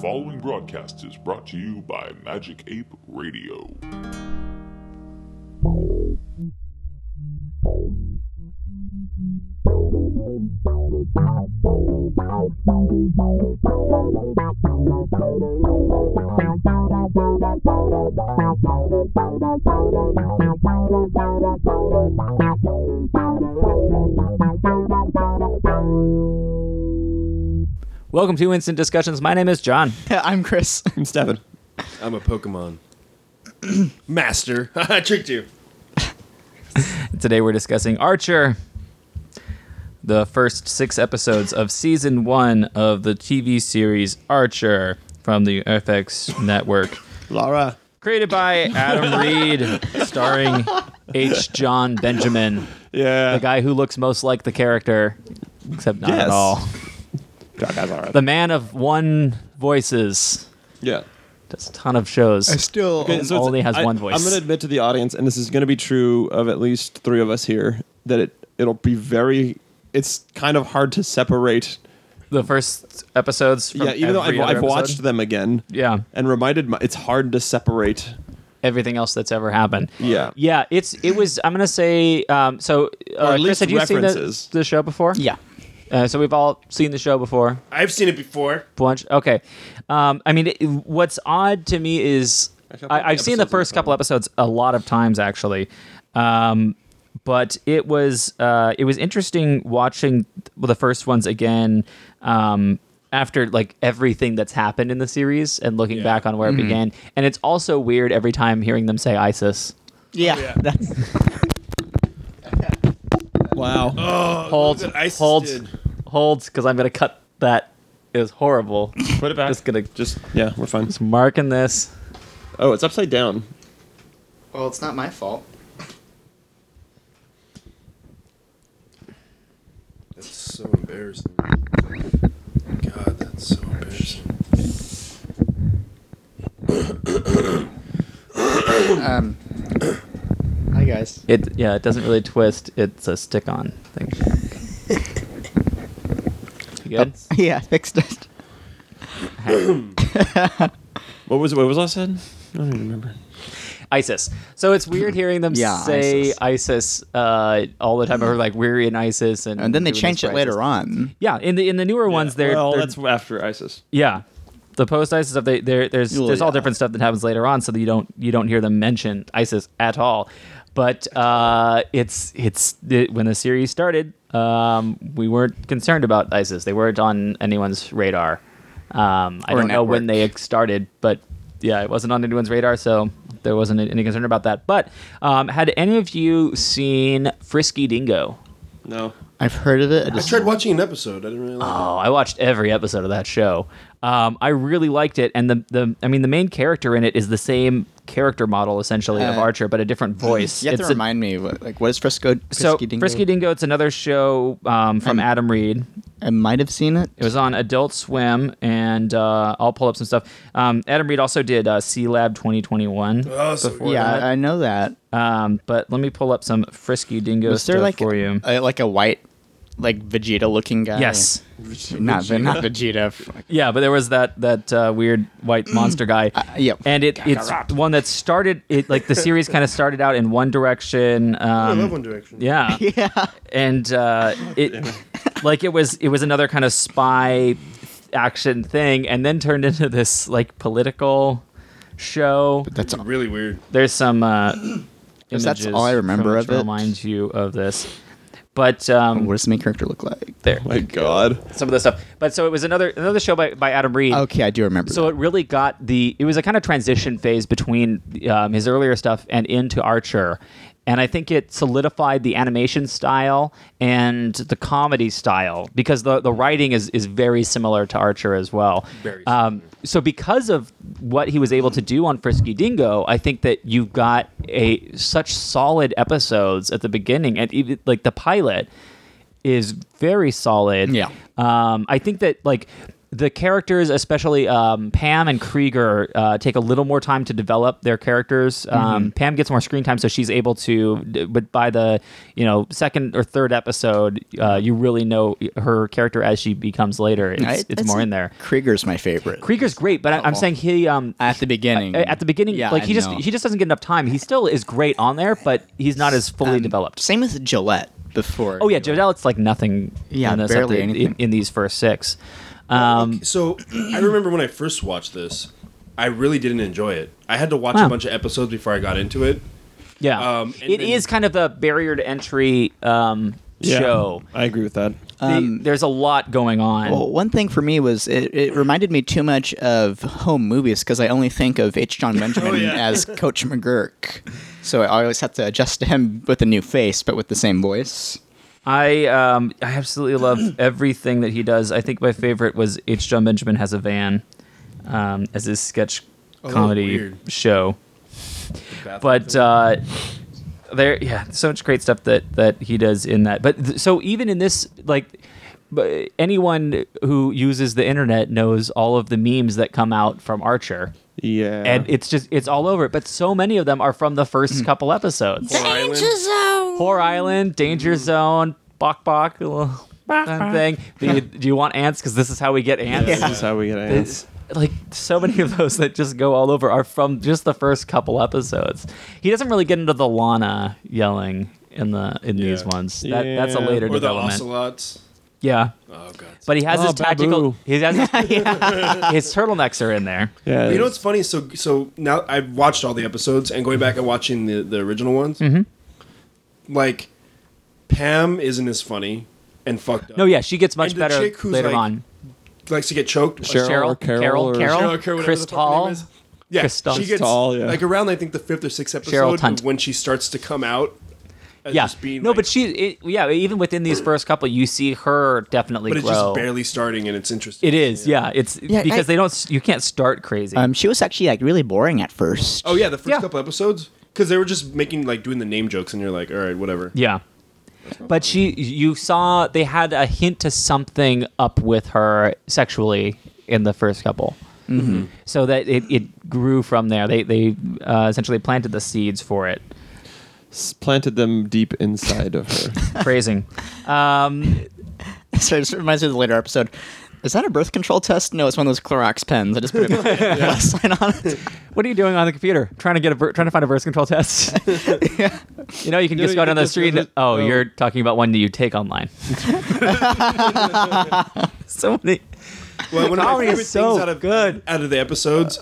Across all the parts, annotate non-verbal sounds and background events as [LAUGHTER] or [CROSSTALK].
following broadcast is brought to you by Magic Ape Radio. [LAUGHS] Welcome to Instant Discussions. My name is John. [LAUGHS] I'm Chris. [LAUGHS] I'm Steven. I'm a Pokemon [CLEARS THROAT] master. [LAUGHS] I tricked you. Today we're discussing Archer, the first six episodes of season one of the TV series Archer from the FX network. Laura. Created by Adam Reed, starring H. Jon Benjamin, Yeah. the guy who looks most like the character, except not at all. God, that's all right. The man of one voices. yeah. Does a ton of shows. I still. Okay, so it's- only has I- one voice. I'm going to admit to the audience, and this is going to be true of at least three of us here, that it it'll be very. It's kind of hard to separate. the first episodes. From yeah, even though I've, every other I've watched them again Yeah, and reminded, my, it's hard to separate. everything else that's ever happened. Yeah. Yeah, it's it was. I'm gonna say. Um, so, uh, Or at Chris, least had you seen the, references. the show before? yeah. Uh, so we've all seen the show before. I've seen it before. Bunch. Okay. Um, I mean, it, what's odd to me is I, I think the I've seen the first couple episodes a lot of times actually. Um, but it was uh, it was interesting watching the first ones again um, after like everything that's happened in the series and looking Yeah. back on where it began. And it's also weird every time hearing them say ISIS. Yeah. [LAUGHS] yeah. That's, [LAUGHS] Wow. Hold, ISIS hold, did. hold, because I'm gonna cut that. It was horrible. Put it back. Just gonna Just, yeah, we're fine. just marking this. Oh, it's upside down. well, it's not my fault. That's so embarrassing. God, that's so embarrassing. Um. Hi guys. It yeah, it doesn't really twist. It's a stick-on thing. You good? [LAUGHS] Yeah, fixed [COUGHS] it. What was what was I said? I don't even remember. ISIS. So it's weird hearing them Yeah, say ISIS. ISIS, uh, all the time, or like we're in ISIS, and And then they doing this changed for it later on. Yeah, in the in the newer ones, they're, well, they're that's after ISIS. yeah, the post ISIS stuff. They there there's Well, there's all yeah. different stuff that happens later on, so that you don't you don't hear them mention ISIS at all. But uh, it's it's it, when the series started, um, we weren't concerned about ISIS. They weren't on anyone's radar. Um, I don't know when they started, but yeah, it wasn't on anyone's radar, so there wasn't any concern about that. But um, had any of you seen Frisky Dingo? No. I've heard of it. I I tried watching an episode. I didn't really like Oh, I watched every episode of that show. Um, I really liked it, and the the I mean the main character in it is the same character model essentially of Uh, Archer, but a different voice. you have It's to a- remind me, what, like, what is Frisco? Frisky so Dingo? Frisky Dingo. It's another show um, from I'm- Adam Reed. I might have seen it. It was on Adult Swim, and uh, I'll pull up some stuff. Um, Adam Reed also did uh, Sealab 2021. Oh, before yeah, that. I know that. Um, but let me pull up some Frisky Dingo Was there stuff like for you. a, like a white, like Vegeta looking guy? yes. Not not Vegeta. Yeah, but there was that that uh, weird white monster guy. Uh, yep. And it, it's one that started it like the series kind of started out in one direction. Oh, I Um, love One Direction. yeah, [LAUGHS] yeah. and uh, [LAUGHS] it like it was it was another kind of spy action thing, and then turned into this like political show. That's really weird. There's some uh, Because that's all I remember from of it. Reminds you of this, but um, what does the main character look like? there My God. some of the stuff. But so it was another another show by, by Adam Reed. Okay, I do remember. So that. it really got the. It was a kind of transition phase between um, his earlier stuff and into Archer, and I think it solidified the animation style and the comedy style because the the writing is is very similar to Archer as well. Very Um, so because of what he was able to do on Frisky Dingo, I think that you've got a such solid episodes at the beginning, and even like the pilot is very solid. Yeah. Um, I think that like the characters, especially um, Pam and Krieger, uh, take a little more time to develop their characters. Mm-hmm. Um, Pam gets more screen time, so she's able to. But by the you know second or third episode, uh, you really know her character as she becomes later. It's, I- it's more in there. Krieger's my favorite. Krieger's great, but I, I'm Oh. saying he um At the beginning. a- at the beginning, Yeah, like I he just know. he just doesn't get enough time. He still is great on there, but he's not as fully Um, developed. Same with Gillette before. Oh yeah, Jodel's like nothing. Yeah, in, this barely in, anything. in these first six. Um, so [CLEARS THROAT] I remember when I first watched this, I really didn't enjoy it. I had to watch Wow. a bunch of episodes before I got into it. Yeah, Um, and it is then- kind of a barrier to entry um, Yeah, show. I agree with that. The- Um, there's a lot going on. Well, one thing for me was it, it reminded me too much of home movies because I only think of H. Jon [LAUGHS] Benjamin Oh, yeah. as [LAUGHS] Coach McGuirk. So I always have to adjust to him with a new face, but with the same voice. I um, I absolutely love [CLEARS THROAT] everything that he does. I think my favorite was H. Jon Benjamin has a van um, as his sketch Oh, comedy show. But uh, there, yeah, so much great stuff that that he does in that. But th- so even in this, like. But anyone who uses the internet knows all of the memes that come out from Archer, Yeah. and it's just it's all over it. But so many of them are from the first couple episodes. Whore Island. Whore Island, Danger Zone, Bok Bok, little fun thing. Do you, do you want ants? Because this is how we get ants. this is how we get ants. Like so many of those that just go all over are from just the first couple episodes. He doesn't really get into the Lana yelling in the in these Yeah. ones. That, That's a Yeah. later Or the development. ocelots. yeah, Oh god. but he has Oh, his tactical. Babou. He has his, [LAUGHS] his turtlenecks are in there. Yeah. But you know what's funny? So so now I've watched all the episodes and going back and watching the the original ones. Mm-hmm. Like Pam isn't as funny and fucked up. No, yeah, she gets much And the better chick who's later like- on. likes to get choked. Cheryl, Cheryl, or Carol, Carol, or Carol, Cheryl, Carol, whatever the fuck her Crystal? name is. Yeah, Crystal. she gets Crystal, yeah. like around I think the fifth or sixth Cheryl episode Tunt. when she starts to come out. As Yeah, just being no, like- but she, it, yeah, even within these first couple, you see her definitely but it's grow. just barely starting and it's interesting. It is, yeah. It's Yeah, because I- they don't. You can't start crazy. Um, she was actually like really boring at first. Oh yeah, the first Yeah. couple episodes because they were just making like doing the name jokes and you're like, all right, whatever. yeah, but she, you saw they had a hint to something up with her sexually in the first couple. Mm-hmm. So that it, it grew from there. They they uh, essentially planted the seeds for it. S- planted them deep inside of her. [LAUGHS] Phrasing. Um, [LAUGHS] So it just reminds me of the later episode. Is that a birth control test? No, it's one of those Clorox pens. I just put a plus [LAUGHS] sign on it. what are you doing on the computer? Trying to get a bir- trying to find a birth control test. [LAUGHS] You know, you can You just know, go down the this- street. And, oh, oh. you're talking about one that you take online. [LAUGHS] so many. Well, one of my favorite so things out of good. out of the episodes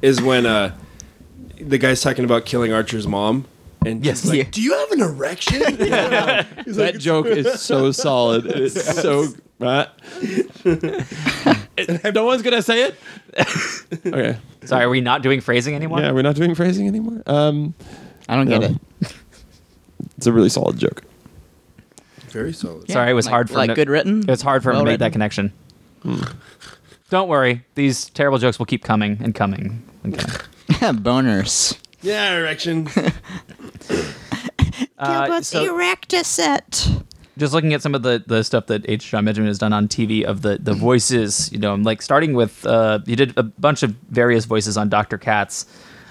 is when uh, the guy's talking about killing Archer's mom. And Yes. yes, like, Yeah. do you have an erection? [LAUGHS] [LAUGHS] that joke is so solid. It's so. Uh, [LAUGHS] no one's gonna say it. okay. Sorry, are we not doing phrasing anymore? Yeah, we're not doing phrasing anymore. Um, I don't get it. it's a really solid joke. Very solid. Sorry, it was Like- hard for like him to- good written. It was hard for him Well to make that connection. Hmm. Don't worry, these terrible jokes will keep coming and coming and coming. Boners. Yeah, erection. [LAUGHS] Uh, so Erecticet. just looking at some of the, the stuff that H. Jon Benjamin has done on TV of the, the voices, you know, I'm like starting with uh, he did a bunch of various voices on Dr. Katz.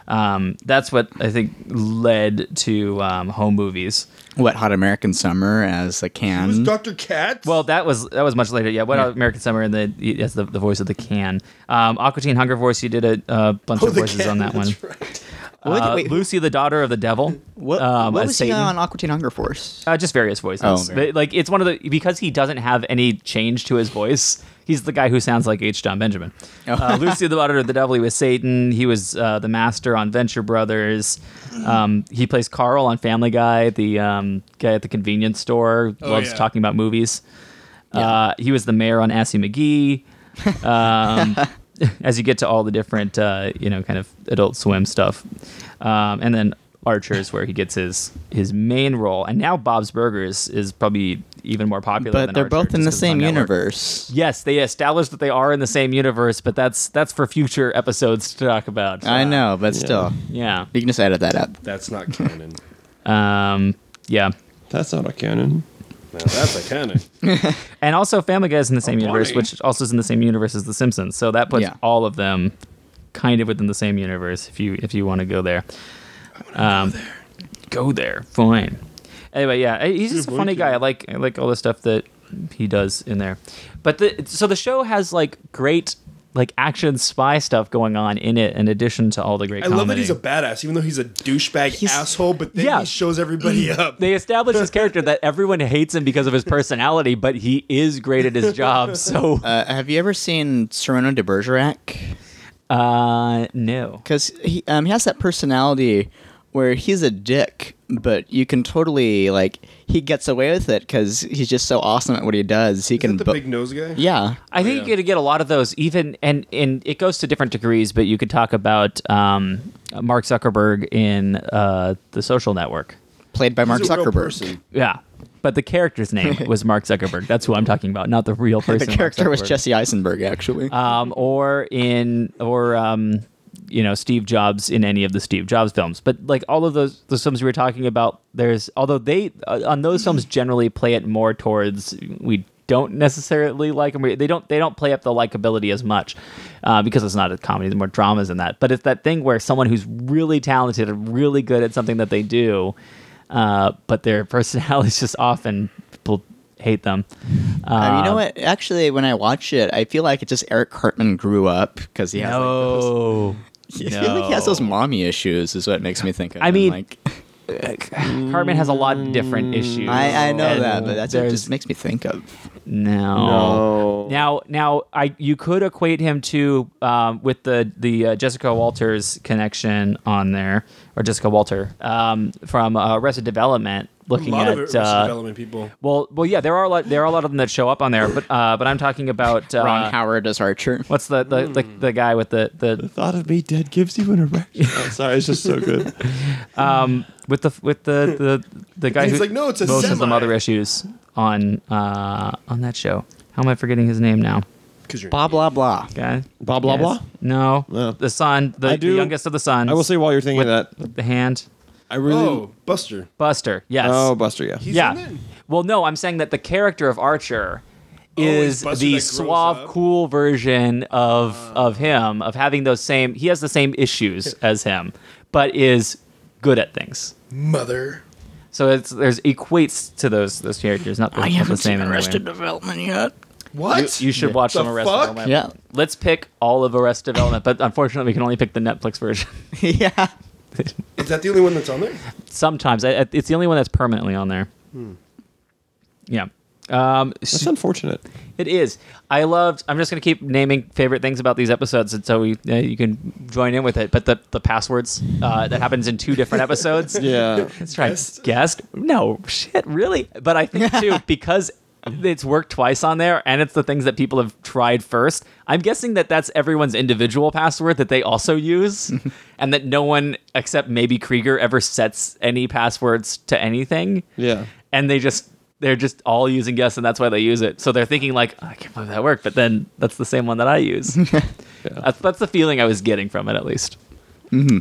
Um, that's what I think led to um, home movies. Wet Hot American Summer as a can. was. Dr. Katz? Well, that was that was much later. Yeah, what Hot American Summer and the as the, the voice of the can. Um, Aqua Teen Hunger voice. You did a, a bunch Oh, of voices can, on that one. [LAUGHS] Right. What- Uh, wait, who- Lucy, the daughter of the devil. What, um, what as was he on Aqua Teen Hunger Force? Uh, just various voices. Oh, very- But, like it's one of the because he doesn't have any change to his voice. He's the guy who sounds like H. Jon Benjamin. Oh. Uh, Lucy, the daughter of the devil. He was Satan. He was uh, the master on Venture Brothers. Um, he plays Carl on Family Guy, the um, guy at the convenience store. Oh, loves yeah. talking about movies. Uh, he was the mayor on Assy McGee. [LAUGHS] [LAUGHS] As you get to all the different, uh, you know, kind of Adult Swim stuff, um, and then Archer's where he gets his his main role, and now Bob's Burgers is probably even more popular. But than they're Archer, both in the the 'cause it's same network. universe. Yes, they established that they are in the same universe, but that's that's for future episodes to talk about. I know, but still. Yeah. You can just edit that out. That's not canon. [LAUGHS] Um. Yeah. That's not a canon. Now that's iconic. [LAUGHS] And also, Family Guy is in the same Oh, universe, Bonnie. which also is in the same universe as The Simpsons. So that puts Yeah. all of them kind of within the same universe. If you if you want to go there, um, go there. Fine. Anyway, yeah, he's just a funny guy. I like I like all the stuff that he does in there. But the so the show has like great like action spy stuff going on in it, in addition to all the great. I love that comedy. he's a badass, even though he's a douchebag asshole. But then Yeah. he shows everybody up. they establish his [LAUGHS] character that everyone hates him because of his personality, but he is great at his job. So, Uh, have you ever seen Cyrano de Bergerac? uh, no. Because he um, he has that personality where he's a dick, but you can totally like he gets away with it because he's just so awesome at what he does. He Is can that the bo- big nose guy? yeah. I think yeah. you're gonna get a lot of those, even and and it goes to different degrees. But you could talk about um, Mark Zuckerberg in uh, the Social Network. Played by Mark He's a Zuckerberg. person. Yeah, but the character's name [LAUGHS] was Mark Zuckerberg. That's who I'm talking about, not the real [LAUGHS] person. The character was Jesse Eisenberg, actually. um, or in or um, you know Steve Jobs in any of the Steve Jobs films. But like all of those those films we were talking about, there's although they uh, on those films generally play it more towards we don't necessarily like them. They don't they don't play up the likability as much uh, because it's not a comedy. There's more dramas in that. But it's that thing where someone who's really talented and really good at something that they do, uh, but their [LAUGHS] personality is just off and people hate them. Um, you know Uh, what? Actually, when I watch it, I feel like it just Eric Cartman grew up because he has like those. No. [LAUGHS] I feel like he has those mommy issues. Is what it makes me think of. I And, mean, like Cartman has a lot of different issues. I, I know that, but that's what it just makes me think of. no. No. Now, now, I you could equate him to um, with the the uh, Jessica Walters connection on there, or Jessica Walter um, from uh, Arrested Development. A Looking lot at of uh, development people. well, well, yeah, there are a lot, there are a lot of them that show up on there, but uh, but I'm talking about uh, Ron Howard as Archer. What's the the, the the guy with the the Thought of me dead gives you an erection. [LAUGHS] oh, sorry, it's just so good. [LAUGHS] um with the with the the the guy He's who like, "No, it's a most of the semi." mother issues on uh on that show. How am I forgetting his name now? Because you're Blah blah blah. Okay. Blah blah Yes. blah. No, No. the son, the, the youngest of the sons. I will say while you're thinking with that, the hand, I really. Oh, Buster. Buster. Yes. Oh, Buster, yeah. He's yeah. in? Well, no, I'm saying that the character of Archer oh, is he's Buster the suave, up? cool version of ah. of him, of having those same. He has the same issues [LAUGHS] as him, but is good at things. Mother. So it's there's equates to those those characters, not the, I not the haven't same seen in a. Arrested Development yet. What? You should watch The some Arrested fuck? Development. Yeah. Let's pick all of Arrested Development, but unfortunately, we can only pick the Netflix version. [LAUGHS] yeah. Is that the only one that's on there? Sometimes I, I- it's the only one that's permanently on there. Yeah. Um, That's unfortunate. it is. I loved. I'm just gonna keep naming favorite things about these episodes, and so we uh, you can join in with it. But the the passwords uh, that happens in two different episodes. [LAUGHS] Yeah. That's right. Guest? No shit, really. But I think too [LAUGHS] because it's worked twice on there, and it's the things that people have tried first. I'm guessing that that's everyone's individual password that they also use, [LAUGHS] and that no one except maybe Krieger ever sets any passwords to anything. Yeah. And they just they're just all using guess, and that's why they use it. So they're thinking like, oh, I can't believe that worked, but then that's the same one that I use. [LAUGHS] That's that's the feeling I was getting from it, at least. Mm-hmm.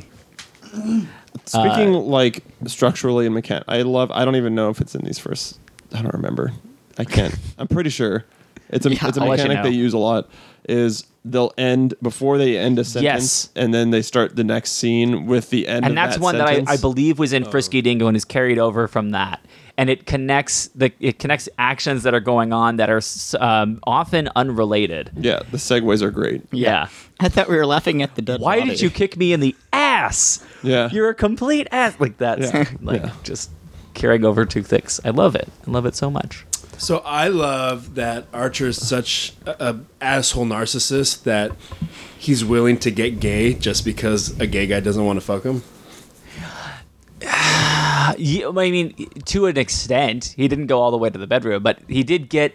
Uh, Speaking like structurally and mechan, I love. I don't even know if it's in these first. I don't remember. I can't. I'm pretty sure. It's a [LAUGHS] Yeah, it's a I'll let you mechanic know. they use a lot. Is they'll end before they end a sentence, Yes. and then they start the next scene with the end. and of that's that one that I. I believe was in Frisky Dingo and is carried over from that. And it connects the it connects actions that are going on that are s- um, often unrelated. Yeah, the segues are great. Yeah. I thought we were laughing at the dead Why body. did you kick me in the ass? Yeah. You're a complete ass. Like that's Yeah. [LAUGHS] like Yeah. just carrying over two thick. I love it. I love it so much. So I love that Archer is such a, a asshole narcissist that he's willing to get gay just because a gay guy doesn't want to fuck him. [SIGHS] Yeah, I mean, to an extent, he didn't go all the way to the bedroom, but he did get.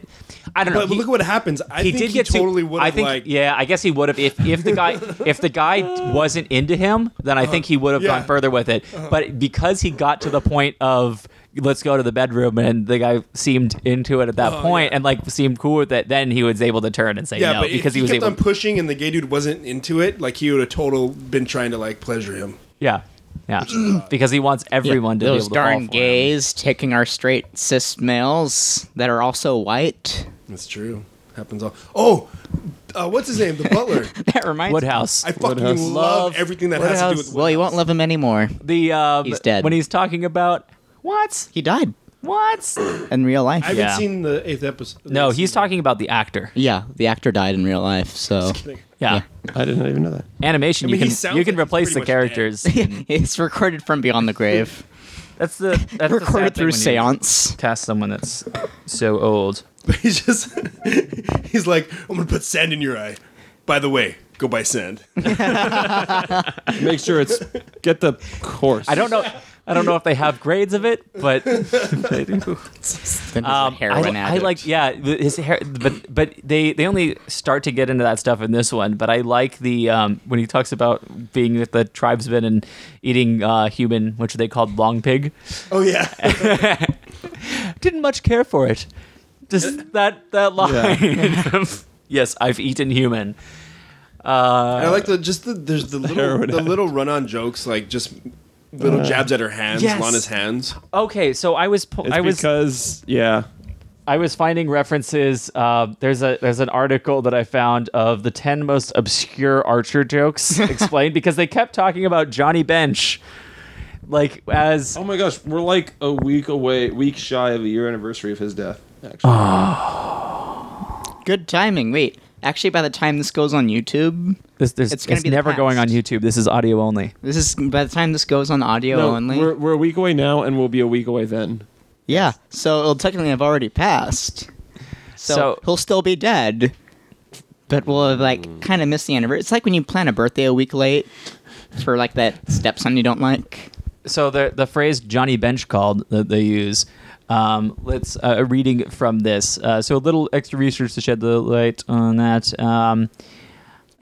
I don't know. But, he- look what happens. I he think did he get to- totally would I think, like. yeah, I guess he would have if if the guy [LAUGHS] if the guy wasn't into him, then I think he would have Uh-huh. Yeah. Uh-huh. gone further with it. But because he got to the point of let's go to the bedroom, and the guy seemed into it at that Oh, point yeah. and like seemed cool with it, then he was able to turn and say Yeah, no but because he he, was kept able. on pushing and the gay dude wasn't into it, like he would have total been trying to like pleasure him. yeah, Yeah, because he wants everyone to be Those able to fall darn him. gays taking our straight cis males that are also white. That's true. Happens all. Oh, uh, what's his name? The butler. [LAUGHS] That reminds me. Woodhouse. I fucking Woodhouse. love Love everything that has to do Woodhouse. with. Well, he won't love him anymore. the um, He's dead. when he's talking about what He died what. in real life. I haven't Yeah. seen the eighth episode. No, he's talking about the actor. yeah, the actor died in real life, so Yeah, I didn't even know that. animation. I mean, you he can you can like he's replace the much characters. [LAUGHS] it's recorded from beyond the grave. [LAUGHS] That's the that's the sad recorded thing through when you seance. Cast someone that's so old. [LAUGHS] He's just. he's like, I'm gonna put sand in your eye. By the way, go buy sand. Make sure it's get the course. I don't know. I don't know if they have grades of it, but [LAUGHS] they do. Then he's a Um, heroin I, I like yeah his hair, but but they they only start to get into that stuff in this one. But I like the um, when he talks about being with the tribesmen and eating uh, human, which they called long pig. Oh yeah. [LAUGHS] Didn't much care for it. Just that that line. [LAUGHS] yes, I've eaten human. Uh, I like the just the there's the little the little run on jokes like just little jabs at her hands, Yes. Lana's hands. okay, so I was po- It's I was because yeah. I was finding references. Uh, there's a there's an article that I found of the ten most obscure Archer jokes [LAUGHS] explained because they kept talking about Johnny Bench, like as Oh my gosh, we're like a week away, week shy of a year anniversary of his death. Actually, Good timing. Wait, actually, by the time this goes on YouTube, this. There's, It's it's, gonna be never going on. YouTube. This is audio only. this is by the time this goes on audio no, only. we're we're a week away now, and we'll be a week away then. yeah, so it'll technically have already passed. So, So- he'll still be dead, but we'll have like hmm. kind of missed the anniversary. It's like when you plan a birthday a week late for like that stepson you don't like. so the the phrase Johnny Bench called that they use. Um, let's uh, a reading from this. Uh, so a little extra research to shed the light on that. Um,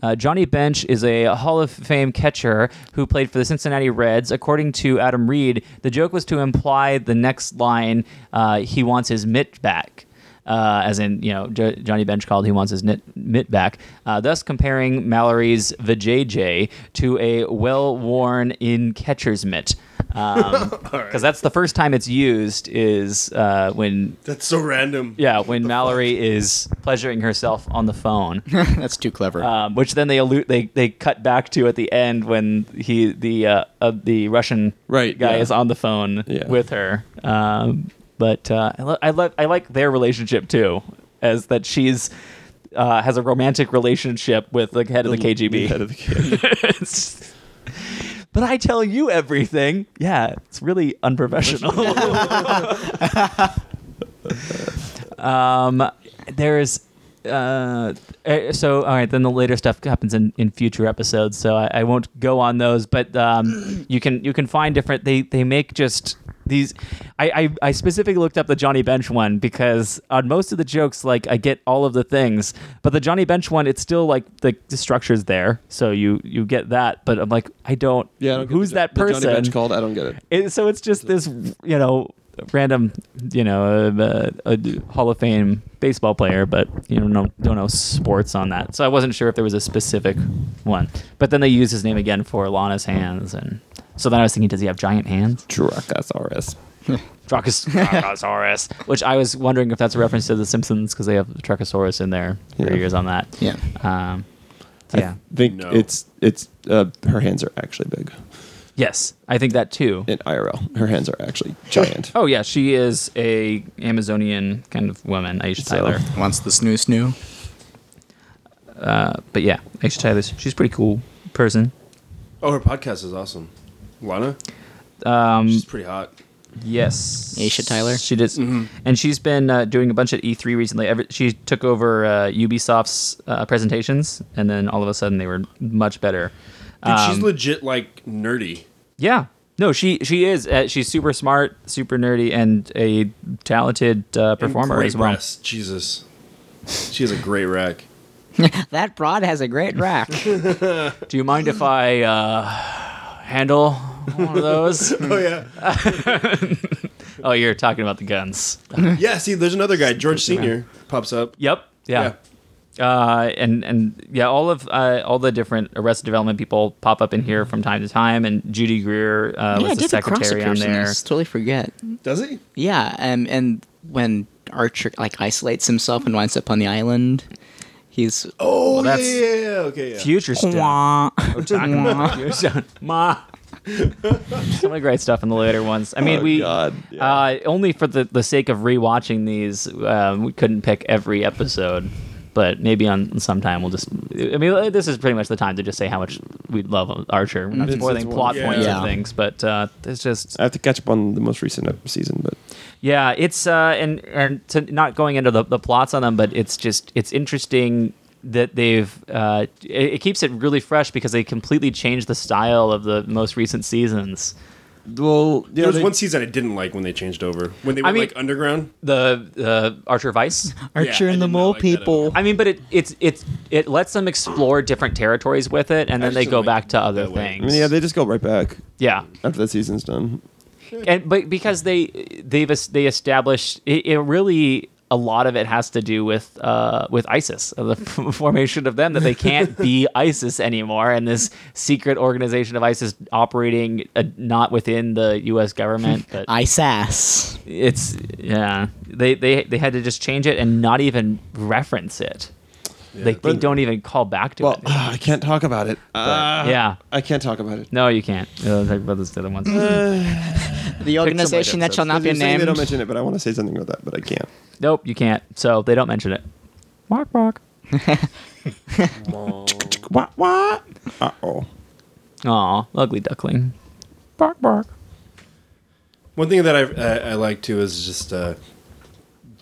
uh, Johnny Bench is a Hall of Fame catcher who played for the Cincinnati Reds. According to Adam Reed, the joke was to imply the next line: uh, he wants his mitt back. Uh, as in, you know, Jo- Johnny Bench called he wants his knit, mitt back, uh, thus comparing Mallory's vajayjay to a well-worn in catcher's mitt. [LAUGHS] Because that's the first time it's used is uh, when That's so random. yeah, when Mallory is pleasuring herself on the phone, [LAUGHS] That's too clever. um, which then they allude, they they cut back to at the end when he the uh, uh, the Russian Right, guy yeah. is on the phone Yeah. with her. Um, but uh, I, lo- I like I like their relationship too, as that she's. Uh, has a romantic relationship with the head of the KGB. Head of the KGB. [LAUGHS] But I tell you everything. Yeah, it's really unprofessional. [LAUGHS] um, there's uh, eh, so all right. Then the later stuff happens in, in future episodes, so I, I won't go on those. But um, you can you can find different. They they make just these. I, I I specifically looked up the Johnny Bench one because on most of the jokes, like I get all of the things, but the Johnny Bench one, it's still like the, the structure's there, so you you get that. But I'm like, I don't. Yeah, I don't who's the- that person? Johnny Bench called. I don't get it. It, so it's just this, you know, random, you know, uh, a Hall of Fame baseball player, but you know, don't know sports on that. So I wasn't sure if there was a specific one. But then they use his name again for Lana's hands, and so then I was thinking, does he have giant hands? Dracosaurus. [LAUGHS] Dracos- Dracosaurus, which I was wondering if that's a reference to The Simpsons because they have Dracosaurus in there for Yeah. years on that. yeah. Um, yeah. I think No. it's it's uh, her hands are actually big Yes, I think that too. in IRL. Her hands are actually giant. [LAUGHS] Oh yeah, she is a Amazonian kind of woman, Aisha So- Tyler. Wants the snoo snoo. Uh, but yeah, Aisha Tyler, she's a pretty cool person. Oh, her podcast is awesome. Lana, Um, she's pretty hot. yes, Aisha Tyler? She did, and she's been uh, doing a bunch at E3 recently. Every, she took over uh, Ubisoft's uh, presentations, and then all of a sudden they were much better. Dude, she's Um, legit like nerdy. Yeah. No, she she is. Uh, she's super smart, super nerdy, and a talented uh, And performer great as well. breasts. Jesus, she has a great rack. [LAUGHS] That broad has a great rack. [LAUGHS] Do you mind if I uh, handle one of those? [LAUGHS] Oh yeah, [LAUGHS] oh, you're talking about the guns. [LAUGHS] yeah. See, there's another guy, George Senior, pops up. Yep. Yeah. Uh, and and yeah, all of uh, all the different Arrested Development people pop up in here from time to time, and Judy Greer uh, yeah, was the David secretary on there. this. Totally forget. Does he? Yeah, and and when Archer like isolates himself and winds up on the island, he's Oh, Well, that's- yeah, yeah, yeah, okay, yeah. Future stuff. Wah. [LAUGHS] Future- Ma. [LAUGHS] so many great stuff in the later ones. I mean, Oh, we God, yeah. uh, only for the, the sake of rewatching these, um, we couldn't pick every episode. But maybe on sometime we'll just. I mean, this is pretty much the time to just say how much we love Archer. We're not spoiling plot wonderful. points Yeah. of things, but uh, it's just I have to catch up on the most recent season, but yeah, it's uh, and and to not going into the, the plots on them, but it's just it's interesting that they've uh, it, it keeps it really fresh because they completely changed the style of the most recent seasons. well, yeah, There was they- one season I didn't like when they changed over. When they I mean- like underground. The uh, Archer Vice. Archer I and the Mole like that at all. People. I mean, but it it's it's it lets them explore different territories with it, and then they go like back to other that way. I things. mean, yeah, they just go right back yeah. after that season's done. [LAUGHS] and but because they they've they established it, it really a lot of it has to do with uh, with ISIS, the [LAUGHS] formation of them that they can't be [LAUGHS] ISIS anymore, and this secret organization of ISIS operating uh, not within the U.S. government, but ISAS. it's yeah they they they had to just change it and not even reference it. They, they But- don't even call back to Well, it. [SIGHS] I can't talk about it. Uh, yeah. I can't talk about it. No, you can't. Uh, talk about this other ones. The organization that shall not be named. They don't mention it, but I want to say something about that, but I can't. nope, you can't. So they don't mention it. Walk, walk. [LAUGHS] What? What? Uh oh. Aw, ugly duckling. Bark, bark. One thing that I, I, I like too is just uh,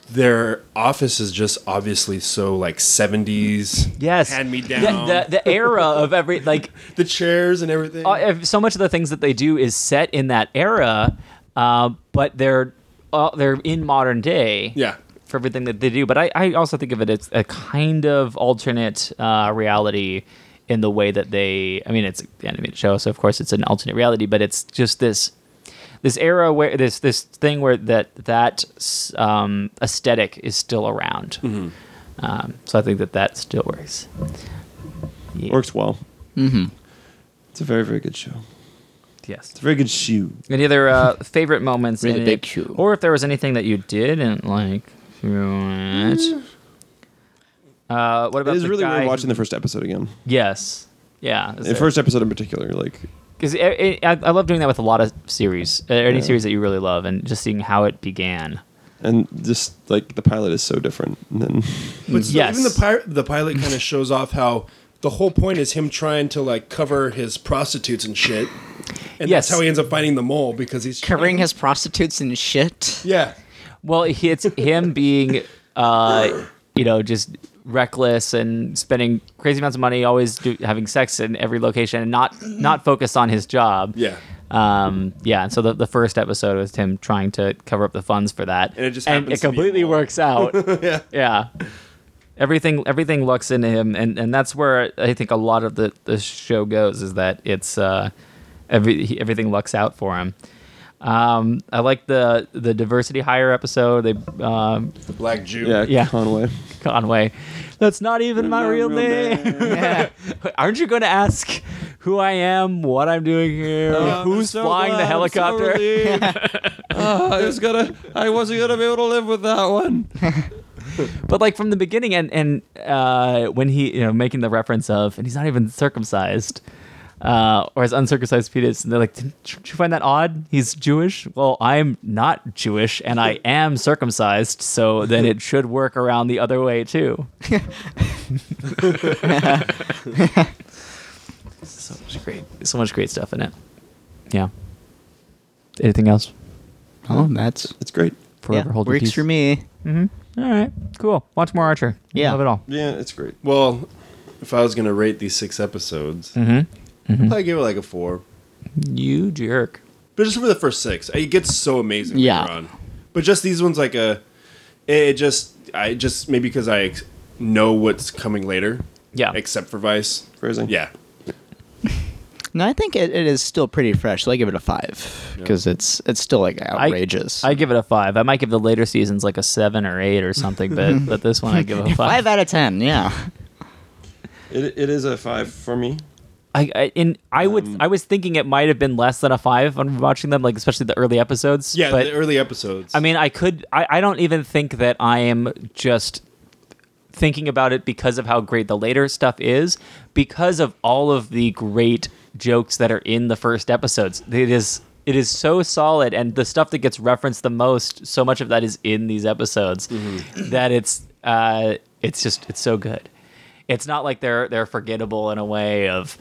their office is just obviously so like 70s. Yes. Hand me down. The, the, era of every, like, [LAUGHS] the chairs and everything. uh, so much of the things that they do is set in that era, uh, but they're uh, they're in modern day. yeah. For everything that they do, but I, I also think of it as a kind of alternate uh, reality in the way that they. I mean, it's an animated show, so of course it's an alternate reality, but it's just this this era where this this thing where that that um, aesthetic is still around. Um, so I think that that still works. Yeah. Works well. Mm-hmm. It's a very, very good show. Yes. It's a very good shoe. Any other uh, favorite moments Really in big it, shoe. or if there was anything that you didn't like through? Uh, what about It is the really guy weird who- watching the first episode again. Yes. Yeah. The first episode in particular, like because I, I love doing that with a lot of series, uh, any Yeah. series that you really love, and just seeing how it began. and just like the pilot is so different than But still, Yes. even the, pir- the pilot kind of shows off how the whole point is him trying to like cover his prostitutes and shit. And Yes. that's how he ends up finding the mole because he's Covering his prostitutes and shit. Yeah. Well, it's him being, uh, you know, just reckless and spending crazy amounts of money, always do, having sex in every location, and not not focused on his job. Yeah. Um, yeah, and so the, the first episode was him trying to cover up the funds for that, And it just and it to be a completely works out. [LAUGHS] yeah. yeah, everything everything looks into him, and and that's where I think a lot of the the show goes is that it's uh, every he, everything looks out for him. Um, I like the the diversity hire episode. They um, The black Jew. yeah, Yeah. Conway. Conway. That's not even my My real real name. [LAUGHS] Aren't you going to ask who I am, what I'm doing here, Oh, who's so flying the glad, I'm so helicopter? relieved. Oh, [LAUGHS] I was gonna, I wasn't gonna be able to live with that one. [LAUGHS] but like from the beginning, and and uh, when he you know making the reference of, and he's not even circumcised. Uh, or his uncircumcised penis, and they're like, "Didn't you find that odd? He's Jewish. Well, I'm not Jewish, and I [LAUGHS] am circumcised, so then it should work around the other way too. [LAUGHS] so much great, so much great stuff in it. Yeah. Anything else? Oh, that's It's great. Forever yeah, hold your works peace. for me. All right, cool. Watch more Archer. Yeah. love it all. Yeah, it's great. Well, if I was gonna rate these six episodes, Mm-hmm. Mm-hmm. I'd probably give it like a four. You jerk. But just for the first six, it gets so amazing Yeah. later on. But just these ones, like uh, a, it just I just maybe because I know what's coming later, Yeah. except for Vice. Phrasing. Yeah, [LAUGHS] No, I think it, it is still pretty fresh. So I give it a five because it's it's still like outrageous. I give it a five. I might give the later seasons like a seven or eight or something, but [LAUGHS] but this one I give a five. five out of ten. Yeah. It, it is a five for me. I, I in I would Um, I was thinking it might have been less than a five on watching them, like especially the early episodes. Yeah, but the early episodes. I mean, I could. I, I don't even think that I am just thinking about it because of how great the later stuff is, because of all of the great jokes that are in the first episodes. It is it is so solid, and the stuff that gets referenced the most, so much of that is in these episodes that it's uh, it's just it's so good. It's not like they're they're forgettable in a way of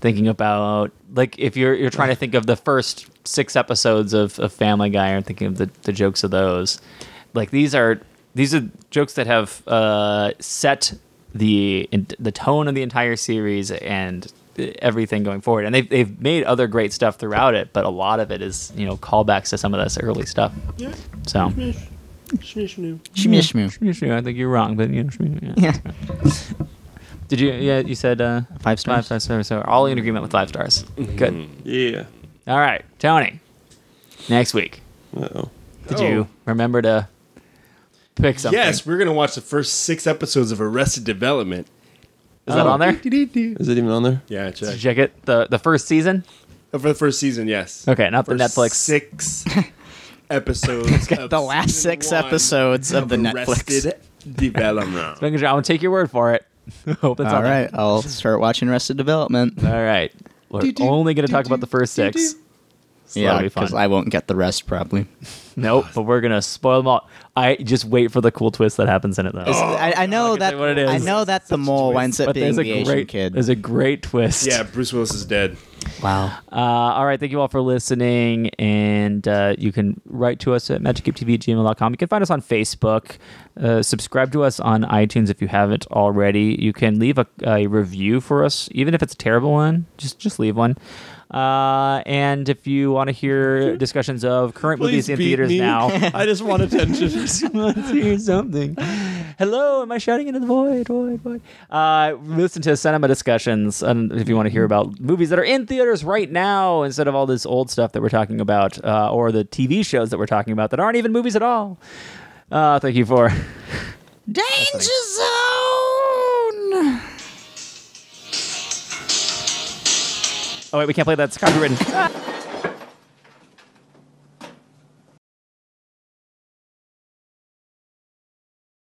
thinking about like if you're you're trying to think of the first six episodes of, of Family Guy and thinking of the, the jokes of those. Like these are these are jokes that have uh, set the the tone of the entire series and everything going forward. And they've they've made other great stuff throughout it, but a lot of it is you know callbacks to some of this early stuff. yeah. So Shmoo shmoo. I think you're wrong, but you know, yeah. Yeah. [LAUGHS] Did you? Yeah, you said uh, Five stars. Five stars. So all in agreement with five stars. Good. Yeah. All right, Tony. Next week, Uh-oh. did Oh. you remember to pick something? Yes, we're gonna watch the first six episodes of Arrested Development. Is that Oh. on there? Is it even on there? Yeah, Did check. you check it? The the first season. Oh, for the first season, yes. Okay, not the First Netflix. Six [LAUGHS] episodes. of The last season six one episodes of the Netflix. Arrested Development. Making sure- I'm gonna take your word for it. [LAUGHS] Hope it's All on I'll start watching Arrested Development. [LAUGHS] All right. We're only gonna talk about the first six. So yeah, because. I won't get the rest probably. [LAUGHS] Nope, but we're gonna spoil them all. I just wait for the cool twist that happens in it though. I, I know oh, can say that what it is. I know that the mole winds up but being there's a the Asian great kid. there's a great twist. Yeah, Bruce Willis is dead. Wow. Uh, all right. Thank you all for listening. And uh, you can write to us at magicapetv at gmail.com. You can find us on Facebook. Uh, subscribe to us on iTunes if you haven't already. You can leave a, a review for us, even if it's a terrible one. Just just leave one. Uh, and if you want to hear discussions of current movies in theaters me. now, [LAUGHS] I just want attention. [LAUGHS] Let's hear something. Hello, am I shouting into the void? Void, void. Uh, listen to cinema discussions, and if you want to hear about movies that are in theaters right now instead of all this old stuff that we're talking about, uh, or the TV shows that we're talking about that aren't even movies at all. Uh, thank you for. [LAUGHS] Danger zone. Oh wait, we can't play that. It's copywritten. [LAUGHS]